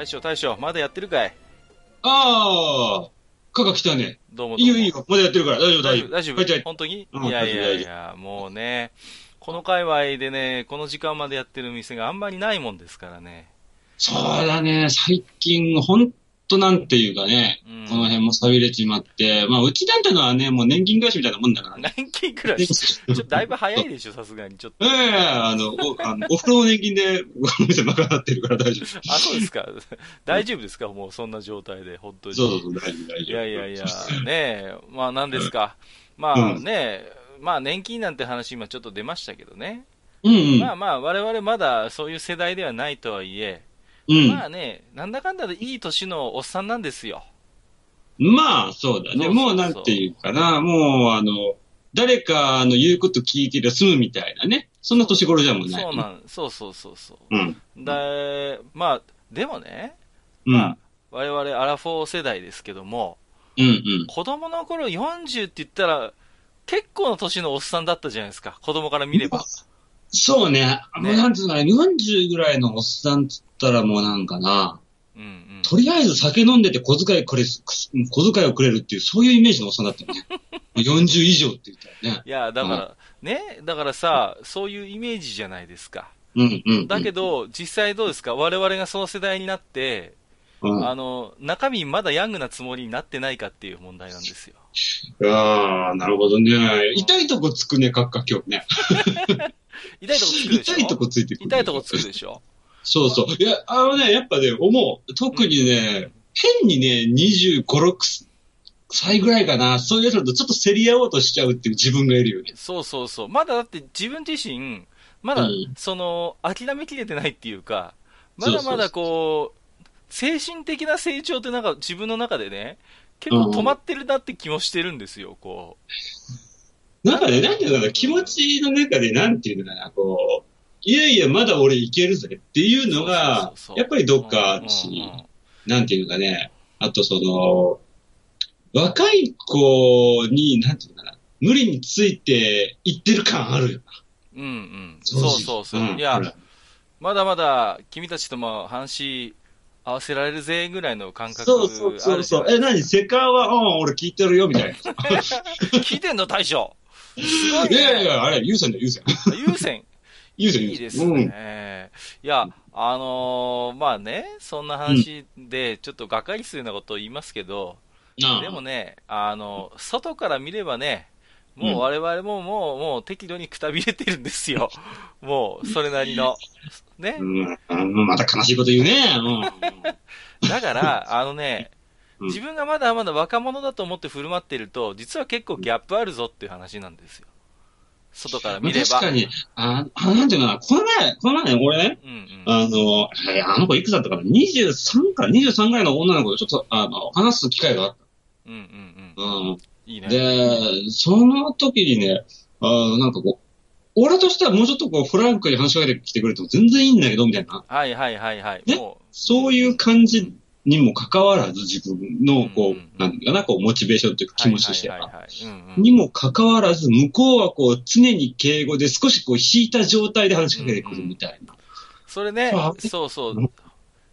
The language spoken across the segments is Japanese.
大将大将まだやってるかい？ああ、かが来たね。どうもいいよいいよ、まだやってるから、大丈夫大丈夫。大丈夫帰っちゃえ本当に？うんいやいやいや、もうね、この界隈でね、この時間までやってる店があんまりないもんですからね。そうだね、最近、ほんとなんていうかね、うんこの辺も錆びれちまって、まあ、うちなんてのはね、もう年金返しみたいなもんだからね。年金くらい、ちょっとだいぶ早いでしょ、さすがに。ちょっと。ええあの、お、あの、お風呂の年金で、お店賄ってるから大丈夫。あ、そうですか。大丈夫ですか？もうそんな状態で、本当に。そうそう大丈夫、大い丈夫。やいやいや、ねえ、まあ何ですか？まあうんねえ、まあ年金なんて話今ちょっと出ましたけどね。うんうん。まあまあ我々まだそういう世代ではないとはいえ、うん。まあね、なんだかんだでいい年のおっさんなんですよ。まあ、そうだね。もうなんていうかな、もう、あの、誰かの言うこと聞いてりゃ済むみたいなね。そんな年頃じゃもんない。そうなん、そうそうそうそう。うん。で、まあ、でもね、うん。まあ、我々アラフォー世代ですけども、うんうん。子供の頃40って言ったら、結構の年のおっさんだったじゃないですか。子供から見れば。そうね。もうなんていうのかな、40ぐらいのおっさんっつったらもうなんかな、うんうん。とりあえず酒飲んでて小遣いくれす、小遣いをくれるっていう、そういうイメージのおっさんだったよね。40以上って言ったらね。いや、だから、ね、だからさ、そういうイメージじゃないですか。うんうん。だけど、実際どうですか？我々がその世代になって、うん、あの、中身まだヤングなつもりになってないかっていう問題なんですよ。ああ、なるほどね。痛いとこつくね、かっか今日ね。痛いとこつくでしょ？痛いとこついてくる。痛いとこつくでしょ？そうそう。いや、あのね、やっぱね、思う。特にね、変にね、25、6歳ぐらいかな、そういうやつだとちょっと競り合おうとしちゃうっていう自分がいるよね。そうそうそう。まだだって自分自身、まだうん、その、諦めきれてないっていうか、まだまだこう、精神的な成長ってなんか自分の中でね、結構止まってるなって気もしてるんですよ、こなんかね、なんていうのかな、気持ちの中でなんていうのかな、こう、いやいや、まだ俺いけるぜっていうのがやっぱりう。どっかあるし、なんていうのかね、あとその、若い子に、なんていうのかな、無理についていってる感あるよな。うんうん。そうそうそう。んいやまだまだ君たちとも話合わせられるぜぐらいの感覚そうそうそうそう。え、何？セカは、うん、俺聞いてるよ、みたいな。聞いてんの？大将いいやいね。や、あれ、優先だよ、優先。優先。優先、いい。ですね。いや、あのーまあね、そんな話で、ちょっとがかりするようなことを言いますけど、うん。でもね、あの、外から見ればね、もう我々ももう、もう適度にくたびれてるんですよ。もう、それなりの。ね。うん、うんまた悲しいこと言うね。うん。だから、あのね、うん自分がまだまだ若者だと思って振る舞ってると、実は結構ギャップあるぞっていう話なんですよ。外から見れば。確かに、あ、あなんていうのかな、この前、この前ね、俺ね、うんうん。あの、えあの子いくつだったかな ?23 か、23ぐらいの女の子とちょっと、あの、話す機会があっうんうんた。うん。うん。いいね。で、その時にね、あなんかこう、俺としてはもうちょっとこう、フランクに話しかけてきてくれても全然いいんだけど、みたいな。はいはいはいはい。ねそういう感じにもかかわらず、自分の、こうなんかな、こう、モチベーションというか気持ちとしては。にもかかわらず、向こうはこう、常に敬語で少しこう、引いた状態で話しかけてくるみたいな。それねあ、そうそううん。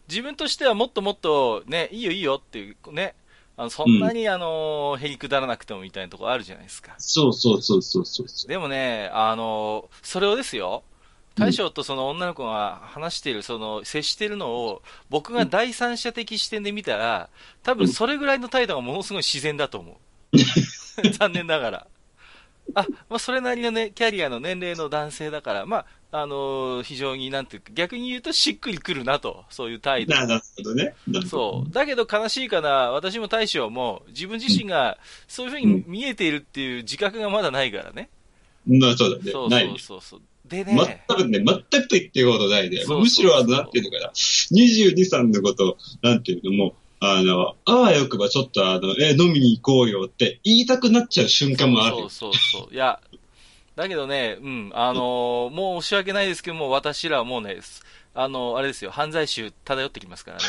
自分としてはもっともっと、ね、いいよいいよっていう、ね、あのそんなに、あの、へりくだらなくてもみたいなところあるじゃないですか。そうそうそうそうそうそう。でもね、あの、それをですよ、大将とその女の子が話している、その、接しているのを、僕が第三者的視点で見たら、多分それぐらいの態度がものすごい自然だと思う。残念ながら。あ、まあ、それなりのね、キャリアの年齢の男性だから、まあ、あのー非常になんていうか、逆に言うとしっくりくるなと、そういう態度。なるほどね。そう。だけど悲しいかな、私も大将も自分自身がそういうふうに見えているっていう自覚がまだないからね。まあそうだね。そうそうそうそう。でね、全くね、全くと言ってることないね。そうそうそうむしろ、あの、なんていうのかな。22、3のこと、なんていうのも、あの、あわよくばちょっとあの、え、飲みに行こうよって言いたくなっちゃう瞬間もある。そうそうそう。いや、だけどね、うん、あのーもう申し訳ないですけども、私らはもうね、あのーあれですよ、犯罪集漂ってきますからね、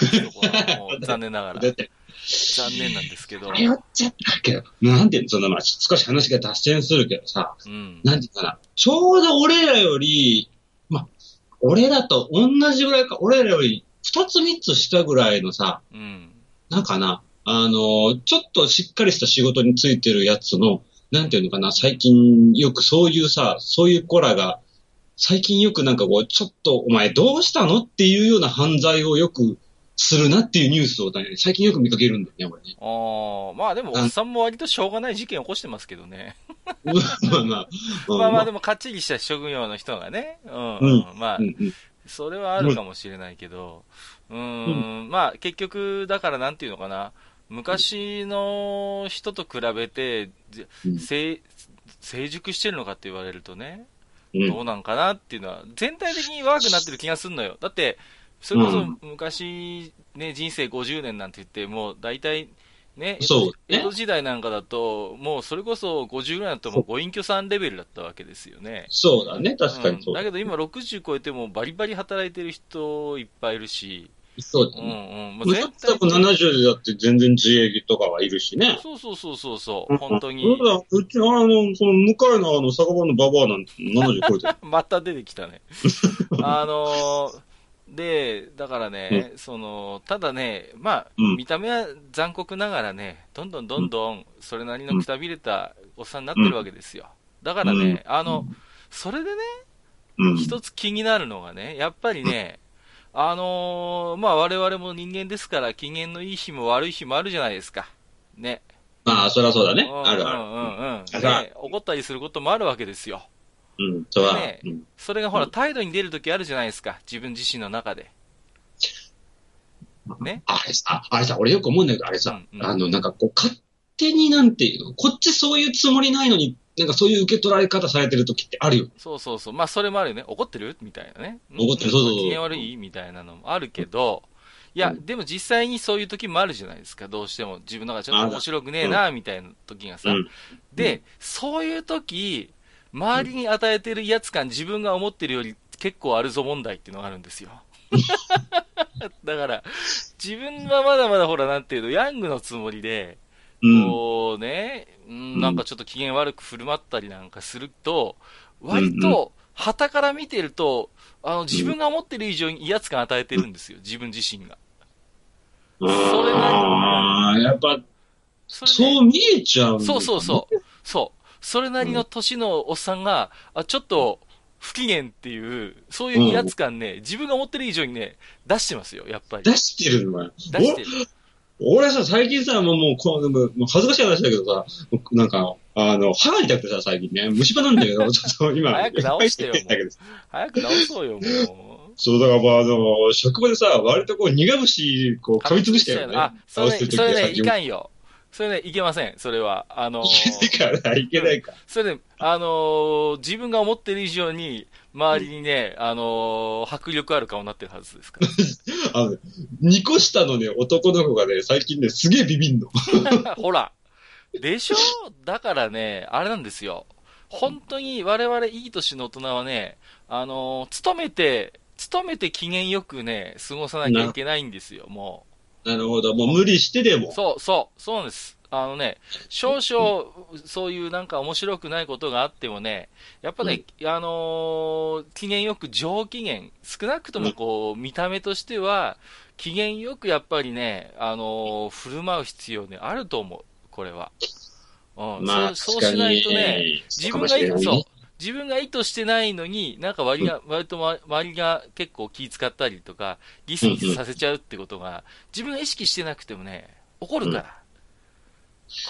残念ながらだ。って、残念なんですけど。迷っちゃったけど、なんていうの、その、まあ、少し話が脱線するけどさ、うん。なんていうかな、ちょうど俺らより、まあ、俺らと同じぐらいか、俺らより二つ三つ下ぐらいのさ、うん。なんかな、あの、ちょっとしっかりした仕事についてるやつの、なんていうのかな、最近よくそういうさ、そういう子らが、最近よくなんかこう、ちょっとお前どうしたのっていうような犯罪をよくするなっていうニュースをね、最近よく見かけるんだよね、俺ね。ああ、まあでも、おっさんも割としょうがない事件起こしてますけどね。まあまあ。まあまあでも、かっちりした職業の人がね。うん。うんまあう、んうんそれはあるかもしれないけど、うーん、まあ結局、だからなんていうのかな、昔の人と比べて、ぜうん成成熟してるのかって言われるとね、うんどうなんかなっていうのは、全体的に若くなってる気がするのよ。だって、それこそうん昔、ね、人生50年なんて言って、もう大体、ね、江戸そうね江戸時代なんかだと、もうそれこそ50ぐらいだともうご隠居さんレベルだったわけですよね。そうだね、確かにそうだ。うんだけど今60超えてもバリバリ働いてる人いっぱいいるし、うんそうだね。うん。もうむしろ多分70でだって全然自営とかはいるしね。そうそうそうそうそう、本当に。そうだ、うち、あの、その、向かいのあの、酒場のババアなんて70超えてる。また出てきたね。あのーで、だからね、その、ただね、まあ、うん見た目は残酷ながらね、どんどんどんどん、それなりのくたびれたおっさんになってるわけですよ。だからね、あの、それでね、うん。一つ気になるのがね、やっぱりね、あのーまあ我々も人間ですから、機嫌のいい日も悪い日もあるじゃないですか。ね。まあ、そりゃそうだね。うんあるある。うんうん怒ったりすることもあるわけですよ。うん、それ。うんそれがほら、うん態度に出るときあるじゃないですか。自分自身の中で。ね。あれさ、あれさ、俺よく思うんだけど、あれさ、うんうんあの、なんかこう、勝手になんていうの、こっちそういうつもりないのに、なんかそういう受け取られ方されてる時ってあるよ。そうそうそう。まあ、それもあるよね。怒ってるみたいなね。怒ってるそうそうそう機嫌悪いみたいなのもあるけど、いや、うんでも実際にそういう時もあるじゃないですか。どうしても。自分の中でちょっと面白くねえな、みたいな時がさ。うん。で、そういう時、周りに与えてる威圧感、自分が思ってるより結構あるぞ問題っていうのがあるんですよ。だから、自分はまだまだほら、なんていうの、ヤングのつもりで、うん。こうね、なんかちょっと機嫌悪く振る舞ったりなんかすると、割と、旗から見てると、あの、自分が思ってる以上に威圧感与えてるんですよ、自分自身が。それああ、やっぱ、そう見えちゃうそうそうそう。そう。それなりの年のおっさんが、あ、ちょっと、不機嫌っていう、そういう威圧感ね、自分が思ってる以上にね、出してますよ、やっぱり。出してるのよ。出してる。俺俺さ、最近さ、もう、もう、こう、もう恥ずかしい話だけどさ、なんか、あの、歯が痛くてさ、最近ね、虫歯なんだけど、ちょっと今、早く直してよ早く直そうよ、もそう、だからまあ、あの、職場でさ、割とこう、苦虫、こう、う。噛みつぶしたよね。あ、それね、それね、いかん。んよ。それね、いけません、それは。あのーいけないから、いけないか。それね、あのー自分が思ってる以上に、周りにね、あのー迫力ある顔になってるはずですから。あの、2個下のね、男の子がね、最近ね、すげえビビんの。ほら。でしょ？だからね、あれなんですよ。本当に我々いい年の大人はね、あのー勤めて、勤めて機嫌よくね、過ごさなきゃいけないんですよ、もなるほど、もう無理してでう。も。そう、そう、そうなんです。あのね、少々、そういうなんか面白くないことがあってもね、やっぱね、あのー機嫌よく上機嫌、少なくともこう、見た目としては、機嫌よくやっぱりね、あのー振る舞う必要ね、あると思う、これは。うん、まあ、そうしないとね、自分がいいねそう。自分が意図してないのに、なんか割が、割とま周りが結構気使ったりとか、ギスギスさせちゃうってことが、自分が意識してなくてもね、起こるから。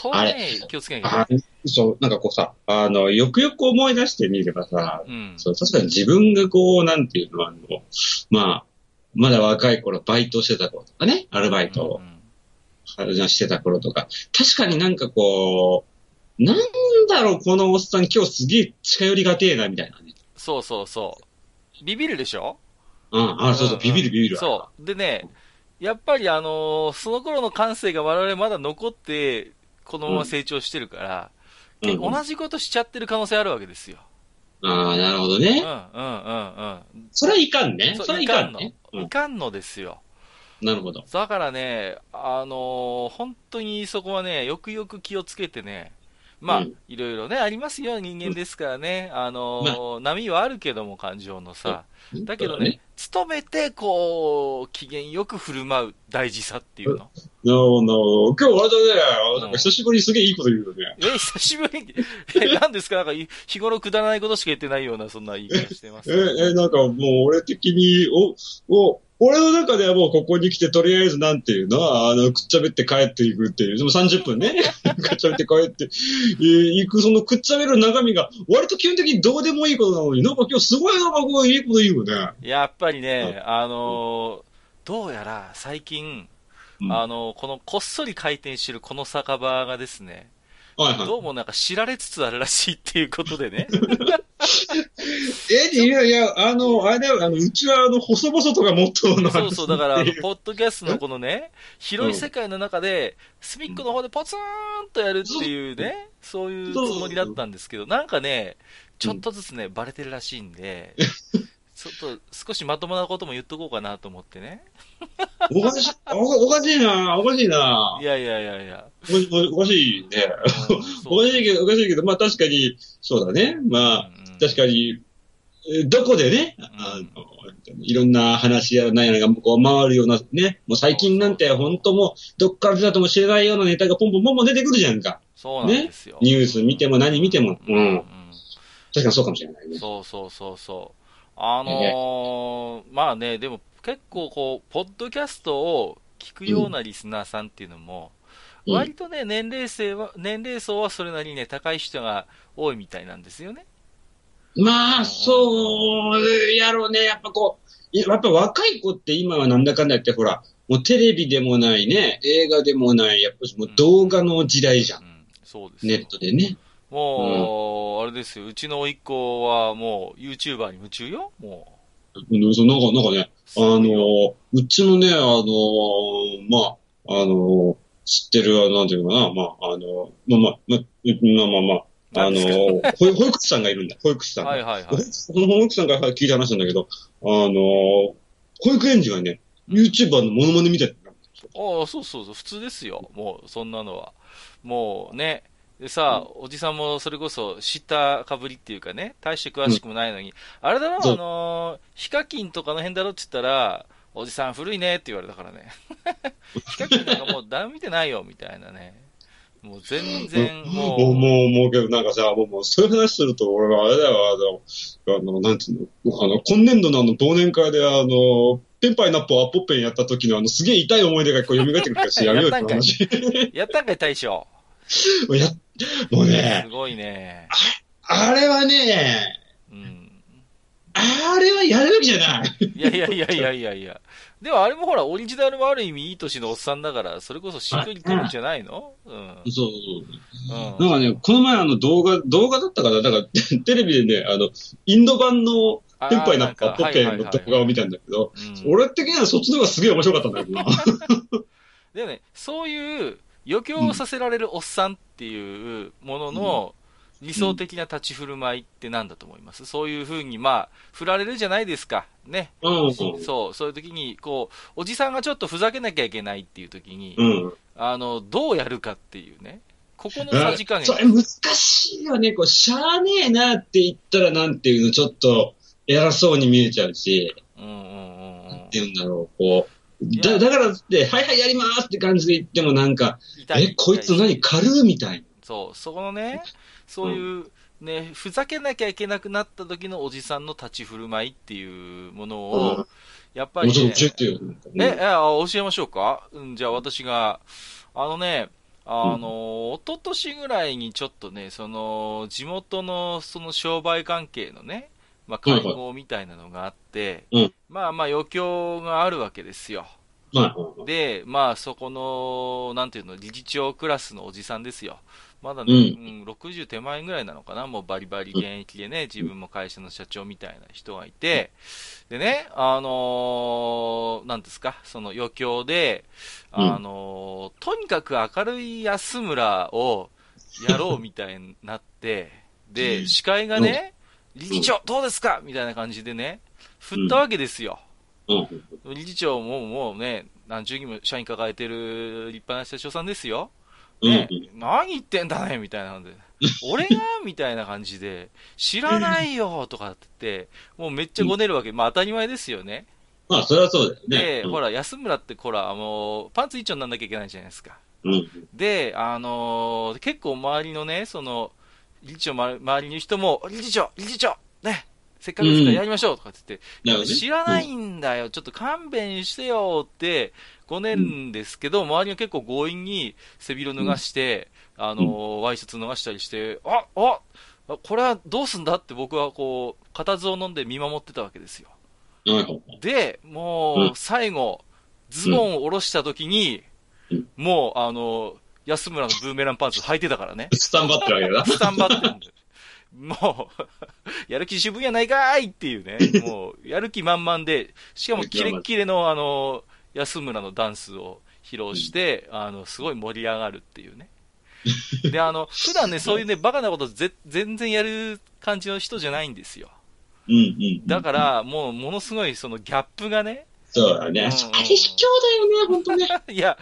これね、気をつけなきゃいあそう、なんかこうさ、あの、よくよく思い出してみればさ。うん。そう、確かに自分がこう、なんていうの、あの、まあ、まだ若い頃、バイトしてた頃とかね、アルバイトをうんしてた頃とか、確かになんかこう、なんだろう、このおっさん今日すげえ近寄りがてえな、みたいなね。そうそうそう。ビビるでしょ？うん、あ、そうそう、ビビるビビるわ。そう。でね、やっぱりあのーその頃の感性が我々まだ残って、このまま成長してるから、うんけ同じことしちゃってる可能性あるわけですよ。ああ、なるほどうん、うん、ね。うん、うん。それはいかんね。それはいかんの。うん、いかんのですよ。なるほど。だからね、あのー本当にそこはね、よくよく気をつけてね、まあ、うん。いろいろね、ありますよ、人間ですからね。あのー波はあるけども、感情のさ。だけどね、努めて、こう、機嫌よく振る舞う大事さっていうの。なるほど。今日あれだね、うん。なんか久しぶりにすげえいいこと言うよね。え、久しぶりに、え、何ですか？なんか、い日頃くだらないことしか言ってないような、そんな言い方してます。え、え、なんかもう俺的に、お、お、俺の中ではもうここに来てとりあえずなんていうのあの、くっちゃべって帰っていくっていう、でも30分ね、くっちゃべって帰って、えー行くそのくっちゃべる中身が割と基本的にどうでもいいことなのに、なんか今日すごいなんかこういいこと言うよね。やっぱりね、あのーどうやら最近、うん。あのーこのこっそり回転してるこの酒場がですね、はいはい。どうもなんか知られつつあるらしいっていうことでね。え、いやいや、あの、あれだよ、あの、うちはあの、細々とがモットーのそうそう、だから、ポッドキャストのこのね、広い世界の中で、隅っこの方でポツーンとやるっていうね、そういうつもりだったんですけど、なんかね、ちょっとずつね、バレてるらしいんで、ちょっと少しまともなことも言っとこうかなと思ってね。おかしい、おおかしいな、おかしいな。いやいやいやいや。おかしいね。うんおかしいけど、おかしいけど、まあ確かに、そうだね。まあ、確かに、えーどこでね、あの、いろんな話やなんやらがこう回るようなね、もう最近なんて本当もう、どっから出たとも知れないようなネタがポンポンポンポン出てくるじゃんか。そうなんですよ。ニュース見ても何見ても。う。うんん確かにそうかもしれないね。そうそうそうそう。あのーまあね、でも結構こう、ポッドキャストを聞くようなリスナーさんっていうのも、うん割とね、年齢層は、年齢層はそれなりにね、高い人が多いみたいなんですよね。まあ、そうやろうね。やっぱこう、いやっぱ若い子って今はなんだかんだ言って、ほら、もうテレビでもないね、映画でもない、やっぱりもう動画の時代じゃ。うんん、そうですよネットでね。もう、あれですよ、うちの甥っ子はもう YouTuber に夢中よ、もうんそうなんか、なんかね、う。あの、うちのね、あの、まあ、あの、知ってる、なんていうのかな、まあ、あの、まあまあ、まあ、まあまあまあ、あの、保育士さんがいるんだ、保育士さんが。はいはいはい。その保育士さんが聞いた話なんだけど、あの、保育園児がね、YouTuber のモノマネみたいな。ああ、そうそうそう、普通ですよ。もう、そんなのは。もうね。でさ、おじさんもそれこそ知ったかぶりっていうかね、大して詳しくもないのに、あれだろ、あのーヒカキンとかの辺だろって言ったら、おじさん古いねって言われたからね。なんかもう誰も見てないよ、みたいなね。もう全然、もう、もう、もう、もう、けど、なんかさ、もう、もうそういう話すると、俺はあれだよ、あの、あの、なんていうの、あの、今年度のあの、忘年会で、あの、ペンパイナッポーアッポッペンやった時の、あの、すげえ痛い思い出がこう蘇ってくるからし、やめようって話。やったんかい、大将。もうや、もうねす、ごいね。あれはね、うん。あれはやるべきじゃない。いやいやいやいやいやいや。でもあれもほら、オリジナルもある意味いい年のおっさんだから、それこそしっくりくるんじゃないの？うん。そうそううん。なんかね、この前あの動画、動画だったから、だから テレビでね、あの、インド版のペンパイナッポーアッポッペンの動画を見たんだけど、うん俺的にはそっちの方がすげえ面白かったんだけどな。でもね、そういう余興させられるおっさんっていうものの理想的な立ち振る舞いって何だと思います？そういうふうに、まあ、振られるじゃないですか。ね。うん。そう、そういう時に、こう、おじさんがちょっとふざけなきゃいけないっていう時に、うん。あの、どうやるかっていうね。ここのさじ加減。それ難しいよね。こう、しゃあねえなって言ったらなんていうの、ちょっと偉そうに見えちゃうし、うんうんうんうんなんていうんだろう、こう。だだからって、はいはいやりますって感じで言ってもなんか、え、こいつ何軽うみたいそう、そこのね、そういう、ね、ふざけなきゃいけなくなった時のおじさんの立ち振る舞いっていうものうをん、やっぱり、ね教えてよ。え、教えましょうか？うん、じゃあ私が、あのね、あの、一昨年ぐらいにちょっとね、その、地元のその商売関係のね、まあ、会合みたいなのがあって、うんまあまあ余興があるわけですよ。はい。で、まあそこの、なんていうの、理事長クラスのおじさんですよ。まだね、ううん60手前ぐらいなのかな、もうバリバリ現役でね、自分も会社の社長みたいな人がいて、でね、あのーなんですか、その余興で、あのーとにかく明るい安村をやろうみたいになって、で、司会がね、理事長どうですか？みたいな感じでね、振ったわけですよ。うん。理事長ももうね、何十人も社員抱えてる立派な社長さんですよ。うん。ね、何言ってんだねみたいな感じで。俺がみたいな感じで、知らないよとかって言って、もうめっちゃごねるわけ。まあ当たり前ですよね。まあ、それはそうだよね。で、うんほら、安村ってほら、あの、パンツ一丁になんなきゃいけないじゃないですか。うん。で、あのー結構周りのね、その、理事長ま周りの人も、理事長理事長ねせっかくですからやりましょうとかって言って、なるほどね知らないんだよ、ちょっと勘弁してよってごねるんですけど、周りが結構強引に背広脱がして、あのーワイシャツ脱がしたりして、あああこれはどうすんだって僕はこう、固唾を飲んで見守ってたわけですよ。で、もうんう、最後、ズボンを下ろした時にうん、もう、あの、安村のブーメランパンツ履いてたからね。スタンバってるわけだな。スタンバってんだよ。もう、やる気十分やないかーいっていうね。もう、やる気満々で、しかもキレッキレのあの、安村のダンスを披露して、あの、すごい盛り上がるっていうね。で、あの、普段ね、そういうね、バカなことぜ全然やる感じの人じゃないんですよ。うんうん。だから、もう、ものすごいそのギャップがね、そうだね。うんあれ卑怯だよね、ほんとね。いや、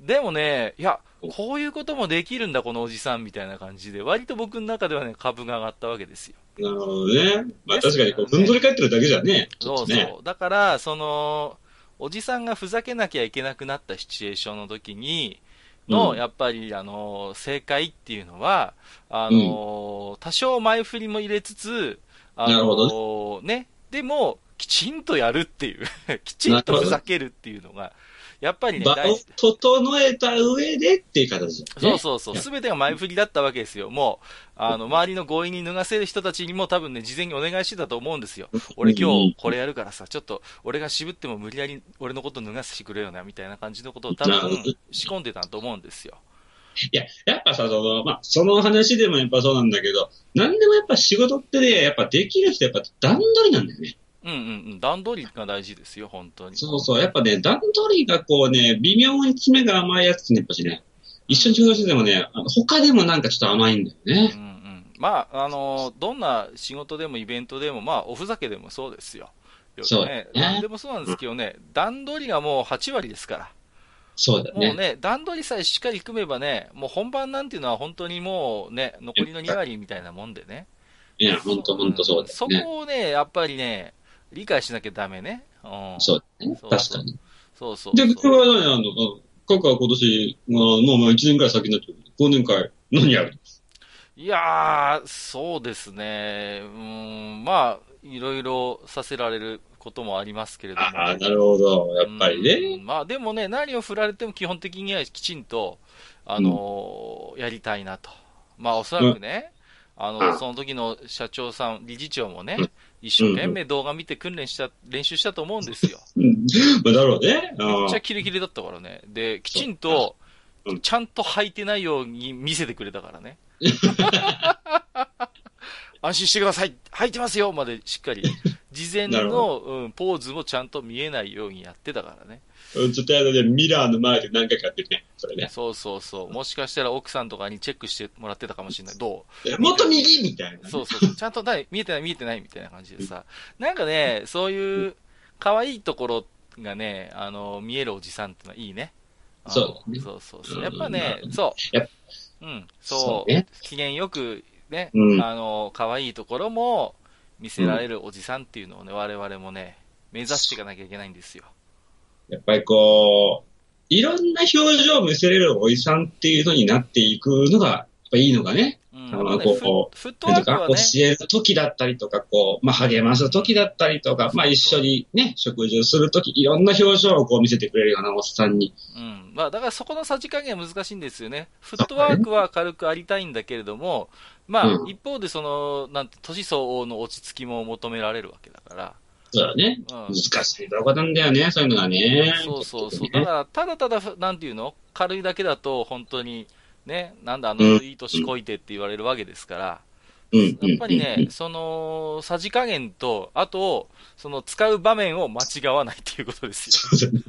でもね、いや、こういうこともできるんだ、このおじさんみたいな感じで、割と僕の中ではね、株が上がったわけですよ。なるほどね。まあ確かにこう、ふんぞり返ってるだけじゃね。そう。そう。だから、その、おじさんがふざけなきゃいけなくなったシチュエーションの時に、の、うん。やっぱり、あの、正解っていうのは、あの、多少前振りも入れつつ、あの、ね、でも、きちんとやるっていう、きちんとふざけるっていうのが、やっぱりね、場を。整えた上でっていう形だね。そうそうそう。すべてが前振りだったわけですよ。もう、あの、周りの強引に脱がせる人たちにも多分ね、事前にお願いしてたと思うんですよ。俺今日これやるからさ、ちょっと、俺が渋っても無理やり俺のこと脱がせてくれよな、みたいな感じのことを多分仕込んでたと思うんですよ。いや、やっぱさ、その、まあ、その話でもやっぱそうなんだけど、なんでもやっぱ仕事ってね、やっぱできる人やっぱ段取りなんだよね。うんうんうん。段取りが大事ですよ、本当に。そうそう、やっぱね、段取りがこうね、微妙に爪が甘いやつってね、やっぱしね、一緒に仕事しててもね、あの他でもなんかちょっと甘いんだようんうね。ん。まあ、あの、どんな仕事でもイベントでも、まあ、おふざけでもそうですよ。そうだね何でもそうなんですけどね、段取りがもう8割ですから。そうだね。もうね、段取りさえしっかり組めばね、もう本番なんていうのは本当にもうね、残りの2割みたいなもんでね。いや、ほんとほんとそうだそよね。こをね、やっぱりね、理解しなきゃダメね。うん。そうだね。確かに。そうそうで、そう今日は何あの、カカは今年、まあ、もうまあ1年くらい先になってる忘年会、何やる？いやー、そうですね。うん、まあ、いろいろさせられることもありますけれども。ああ、なるほど。やっぱりうね。んまあでもね、何を振られても基本的にはきちんと、あのーやりたいなと。まあおそらくね、あの、その時の社長さん、理事長もねうん、一生懸命動画見て訓練した、練習したと思うんですよ。だろうね。あめっちゃあキレキレだったからね。で、きちんとうん、ちゃんと履いてないように見せてくれたからね。安心してください履いてますよまでしっかり。事前の、うん、ポーズもちゃんと見えないようにやってたからね。うんちょっとあのね、ミラーの前で何回かやってるね。それね。そうそうそう。もしかしたら奥さんとかにチェックしてもらってたかもしれない。どもっと右みたいなね。うそうそうそう。ちゃんと見えてない見えてないみたいな感じでさ。なんかね、そういう可愛いところがね、あの、見えるおじさんってのはいいね。そうそうそうそう。うんやっぱね、そう。やっうん、そそうう。ね機嫌よくね、うんあの、可愛いところも見せられるおじさんっていうのをね、我々もね、目指していかなきゃいけないんですよ。やっぱりこう、いろんな表情を見せれるおじさんっていうのになっていくのが、やっぱいいのかね。うんあのこう、フットワークはね。教える時だったりとか、こう、まあ、励ます時だったりとか、まあ、一緒にね、食事をする時、いろんな表情をこう見せてくれるようなおっさんに。うん。まあ、だからそこのさじ加減は難しいんですよね。フットワークは軽くありたいんだけれども、まあ、一方でその、なんて、年相応の落ち着きも求められるわけだから。そうだね。うん、難しいとこなんだよね、そういうのがね。そうそうそう。だから、ただただ、なんていうの？軽いだけだと、本当に、ね、なんだ、あの、いい年こいてって言われるわけですから。うん、やっぱりね、その、さじ加減と、あと、その、使う場面を間違わないっていうことですよ。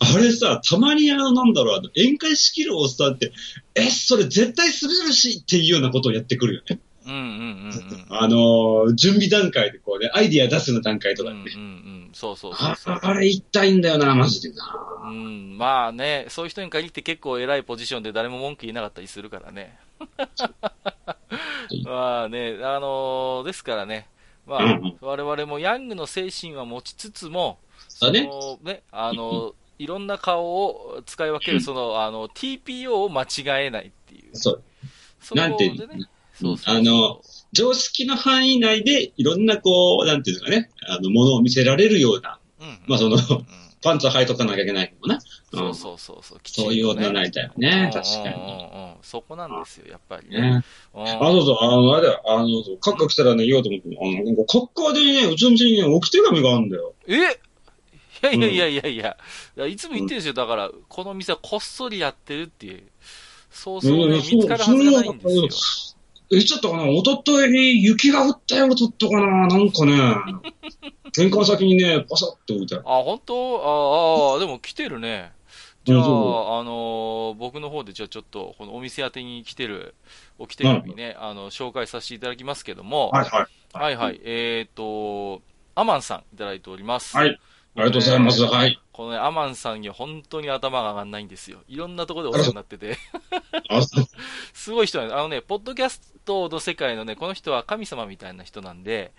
あれさ、たまにあの、なんだろう、あの、宴会仕切るおっさんって、え、それ絶対滑るしっていうようなことをやってくるよね。うんうんうん、あの、準備段階でこうね、アイディア出すの段階とかね。うんうんうん、そうそうそうああれ言いたいんだよな、マジでな。うん、まあね、そういう人に限って結構偉いポジションで誰も文句言えなかったりするからね。まあね、あのー、ですからね、まあ、うん、我々もヤングの精神は持ちつつも、そのね、あの、いろんな顔を使い分ける、その、あの、TPO を間違えないっていう。そう。そなんていうね、そうそうあの、常識の範囲内でいろんなこう、なんていうのかね、あの、ものを見せられるような、うん、まあその、うん、パンツを履いとかなきゃいけないもな。そうそうそうそう、ね、そういう女になりたいよね、確かに。そこなんですよ、やっぱりね。あ、そうそう、あの、あれだよ、あの、カッカ来たらね、言おうと思って、あの、カッカでね、うちの店にね、置き手紙があるんだよ。えいやいやいやいやいや、うん、いつも言ってるんですよ。だから、この店はこっそりやってるっていう。そうそうね、見つかるはずがないんですよ。え、ちょっとかな、おととい雪が降ったよ、ちょっとかな、なんかね、玄関先にね、パサって置いてある。あ、本当？ああ、でも来てるね。じゃあ、あのー、僕の方でじゃあちょっと、このお店宛てに来てる置き手紙ね、うん、あの、紹介させていただきますけども、はいはい。はいはい。えっ、ー、と、アマンさんいただいております。はい。ありがとうございます。はい。このね、アマンさんには本当に頭が上がんないんですよ。いろんなところでお世話になってて。すごい人なんです。あのね、ポッドキャストの世界のね、この人は神様みたいな人なんで、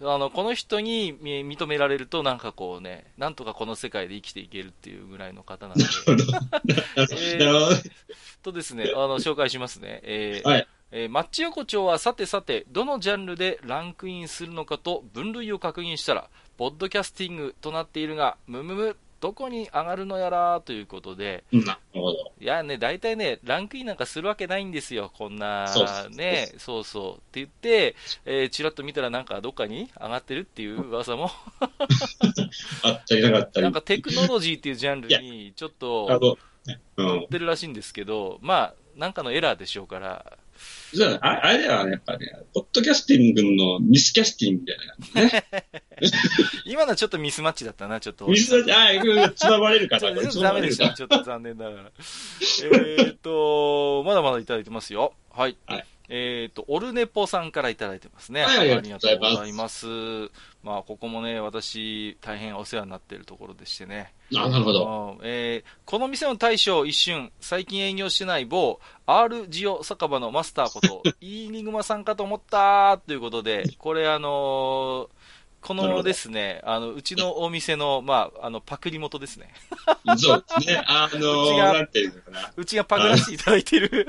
あの、この人に認められると、なんかこうね、なんとかこの世界で生きていけるっていうぐらいの方なんで。えー、とですね、あの、紹介しますね。えー、はい。えー、マッチ横丁はさてさて、どのジャンルでランクインするのかと分類を確認したら、ポッドキャスティングとなっているが、むむむ、どこに上がるのやらということで、なるほど。いやね、大体ね、ランクインなんかするわけないんですよ、こんな、ね、そうそうって言って、えー、ちらっと見たらなんかどっかに上がってるっていう噂も。あったりなかったり。なんかテクノロジーっていうジャンルにちょっと、乗ってるらしいんですけど、まあ、なんかのエラーでしょうから、じゃあ、あれだよね、やっぱね、ポッドキャスティングのミスキャスティングみたいなね。今のちょっとミスマッチだったな、ちょっと。ミスマッチ、ああ、つままれるから。ダメでした、ちょっと残念ながら。えっと、まだまだいただいてますよ。はい。はいえっ、ー、と、オルネポさんからいただいてますね。はい、ありがとうございます。まあ、ここもね、私、大変お世話になっているところでしてね。あ、なるほど。えー、この店の大将一瞬、最近営業してない某、R ジオ酒場のマスターこと、イーニグマさんかと思ったということで、これあのーこのですね、あの、うちのお店の、まあ、あの、パクリ元ですね。そうですね。あのー、うちが。うちがパクらせていただいてる。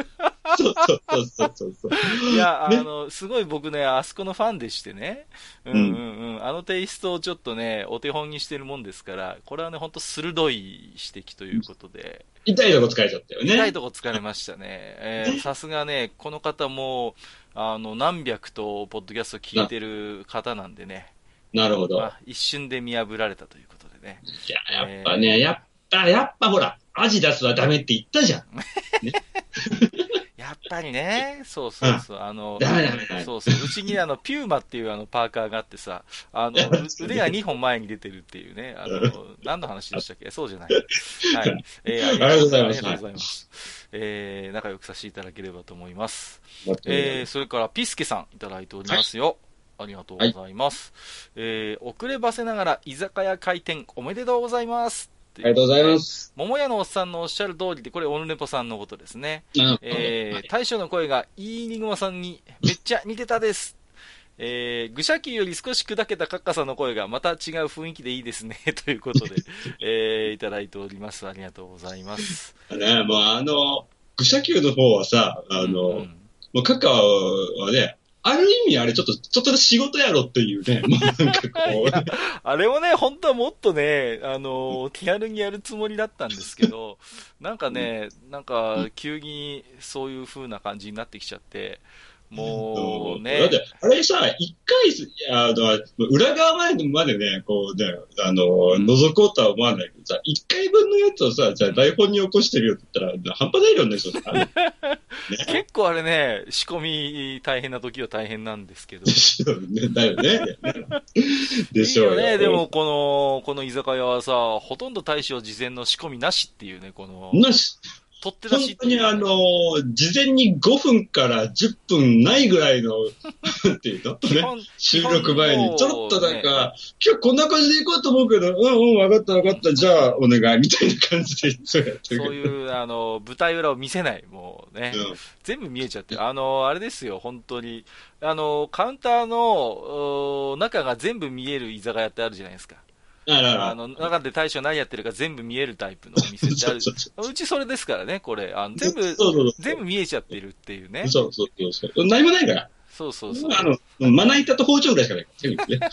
そうそうそうそうそう。いや、ね、あの、すごい僕ね、あそこのファンでしてね。うんうんうん。あのテイストをちょっとね、お手本にしてるもんですから、これはね、ほんと鋭い指摘ということで。痛いとこ疲れちゃったよね。痛いとこ疲れましたね。えー、さすがね、この方も、あの、何百とポッドキャスト聞いてる方なんでね。なるほど。一瞬で見破られたということでね。いや、やっぱね、えー、やっぱ、やっぱほら、アジダスはダメって言ったじゃん。ね、やっぱりね、そうそうそう、あの、そうそう、うちにあの、ピューマっていうあの、パーカーがあってさ、あの、腕が2本前に出てるっていうね、あの、何の話でしたっけ？そうじゃない。はい。えー、ありがとうございます。ありがとうございます。えー、仲良くさせていただければと思います。えー、それから、ピスケさんいただいておりますよ。ありがとうございます。はい、えー、遅ればせながら居酒屋開店おめでとうございます。ありがとうございます。桃屋のおっさんのおっしゃる通りで、これ、オルネポさんのことですね。えー、はい、大将の声が、いいにぐまさんにめっちゃ似てたです。えー、愚者級より少し砕けたカッカさんの声がまた違う雰囲気でいいですね、ということで、えー、いただいております。ありがとうございます。ね、もうあの、愚者級の方はさ、あの、うんもうカカはね、ある意味あれちょっと、ちょっと仕事やろっていうね、もうなんかこう、あれもね、本当はもっとね、あの、気軽にやるつもりだったんですけど、なんかね、なんか、急にそういう風な感じになってきちゃって、もうねだっ、て、あれさ、一回、あの、裏側までまでね、こうね、あの、覗こうとは思わないけどさ、一回分のやつをさ、じゃあ台本に起こしてるよって言ったら、半端ない量になりそね。結構あれね、仕込み大変な時は大変なんですけど。でしょうね。だよね。でしょうね、でもこの、この居酒屋はさ、ほとんど大将事前の仕込みなしっていうね、この、なし、取って出本しっていうね当にあの、事前に5分から10分ないぐらいの、なんていうの？ね、収録前に、ちょろっとなんか、今日こんな感じで行こうと思うけど、うんうん、わかったわかった、じゃあお願い、みたいな感じで、そうやってる。そういう、あの、舞台裏を見せない、もうね。うん。全部見えちゃってる。あの、あれですよ、本当に。あの、カウンターの、お中が全部見える居酒屋ってあるじゃないですか。あの、中で大将何やってるか全部見えるタイプのお店 ってある。そうちそれですからね、これ。あの全部、そうそうそう全部見えちゃってるっていうね。そうそうそうそう。何もないから。そうそうそう。あの、まな板と包丁ぐらいしかないから。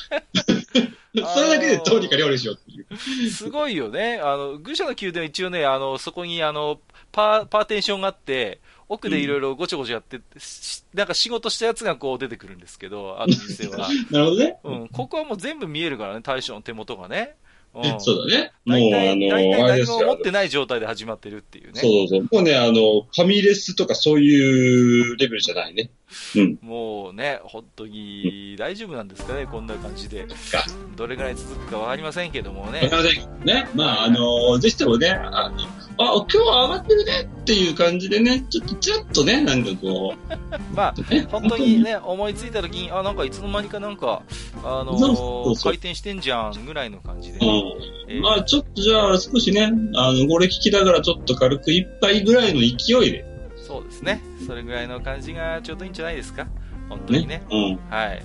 それだけでどうにか料理しようっていう。すごいよね。あの、愚者の宮殿は一応ね、あの、そこにあの、パー、パーテーションがあって、奥でいろいろごちょごちょやって、しなんか仕事したやつがこう出てくるんですけど、あの店は。なるほどね。うん、ここはもう全部見えるからね、大将の手元がね。うん。そうだね。もう、あの、大体何も持っ。てない状態で始まってるっていうね。そうそう。もうね、あの、ファミレスとかそういうレベルじゃないね。うん。もうね、本当に大丈夫なんですかね、こんな感じで。か。どれぐらい続くかわかりませんけどもねわ。かりませんね。まあ、あの、ぜひともね、あの、あ、今日は上がってるねっていう感じでね、ちょっとちらっとね、なんかこ まあ、う、ね、本当にね、思いついた時に、あ、なんかいつの間にかなんか、あのそうそうそう回転してんじゃんぐらいの感じで。うん。えーまあ、ちょっとじゃあ、少しね、あの、これ聞きながらちょっと軽く一杯ぐらいの勢いで、そうですね。それぐらいの感じがちょうどいいんじゃないですか。本当にね。ね。うん。はい。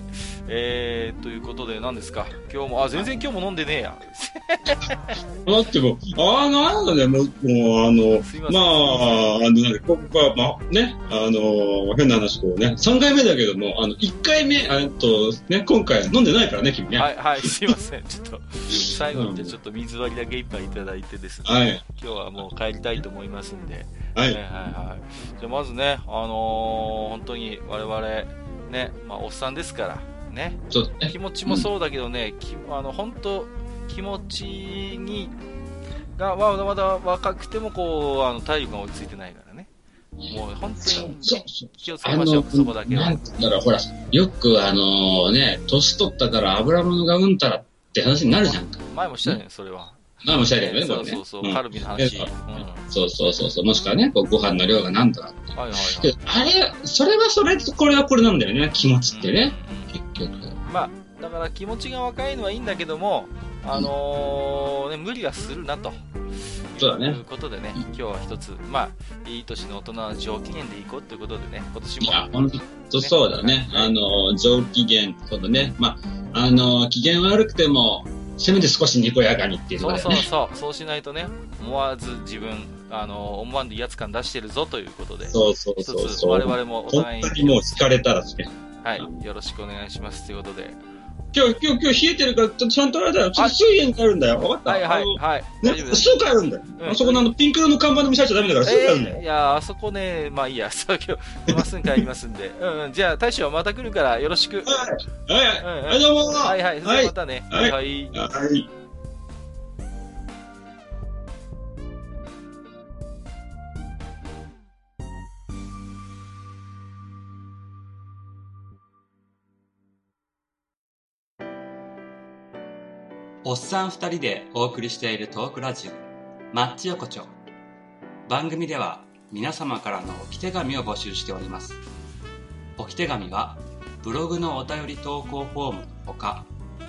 えー、ということで何ですか？今日も、あ、全然今日も飲んでねえや。だってもう、ああ、なんだね、もう、もう、あの、すいませんまあ、あの、なんで、ここは、まあ、ね、あの、変な話、こうね、3回目だけども、あの、1回目、あと、ね、今回飲んでないからね、君ね。はい、はい、すいません。ちょっと、最後にじゃあちょっと水割りだけ一杯いただいてですね。はい。今日はもう帰りたいと思いますんで。はい。はいはいはい。じゃあまずね、あのー本当に我々、ね、まあおっさんですから、ね、ね。気持ちもそうだけどね、きあの、本当気持ちに、が、まだまだ若くてもこう、あの、体力が追いついてないからね。もう本当に。気をつけあましょう、の、そこだけはなん。つったら、ほら、よくあのね、年取ったから油物がうんたらって話になるじゃんか。前もしたよね、それは。まあ、もしあれよね、これねそうそうそう、んカルビの話。そうそうそうそう。もしくはね、こうご飯の量がなんとかって。はいはい。あれ、それはそれ、これはこれなんだよね、気持ちってね。結局。まあ、だから気持ちが若いのはいいんだけども、あのーね、無理はするなと。そうだねいうことでね、今日は一つ、まあ、いい年の大人は上機嫌でいこうということでね、今年も。いや、ほんとそうだね。あの、上機嫌、そうだね。まあ、あの、機嫌悪くても、せめて少しにこやかにっていうとこそうろだよね。そうそう、そうしないとね、思わず自分、あの、思わんで威圧感出してるぞということで、そうそう一そうそう。つ我々もお本互い当にもう疲れたらですね。はい、よろしくお願いしますということで。今日、今日、今日冷えてるから、ちゃんとあれだよ。ちょっと水泳に帰るんだよ。わかった？はいはいはい、ね、です。すぐ帰るんだよ。うんあそこのあの、ピンク色の看板で見せちゃダメだから、すぐ帰るんだよ。えーいや、あそこね、まあいいや、そう今日、まっすぐ帰りますんで。うん、うん、じゃあ、大将はまた来るからよろしく。はい。はい。はい、どうもはいはい、またね。はいはい。おっさん二人でお送りしているトークラジオ、マッチ横丁。番組では皆様からの置き手紙を募集しております。置き手紙はブログのお便り投稿フォームのほか、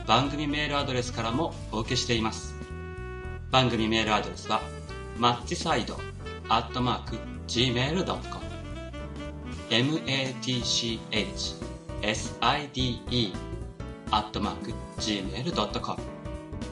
番組メールアドレスからもお受けしています。番組メールアドレスは、マッチサイドアットマーク gmail.com matchside アットマーク gmail.com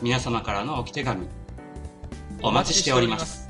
皆様からの置き手紙お待ちしております。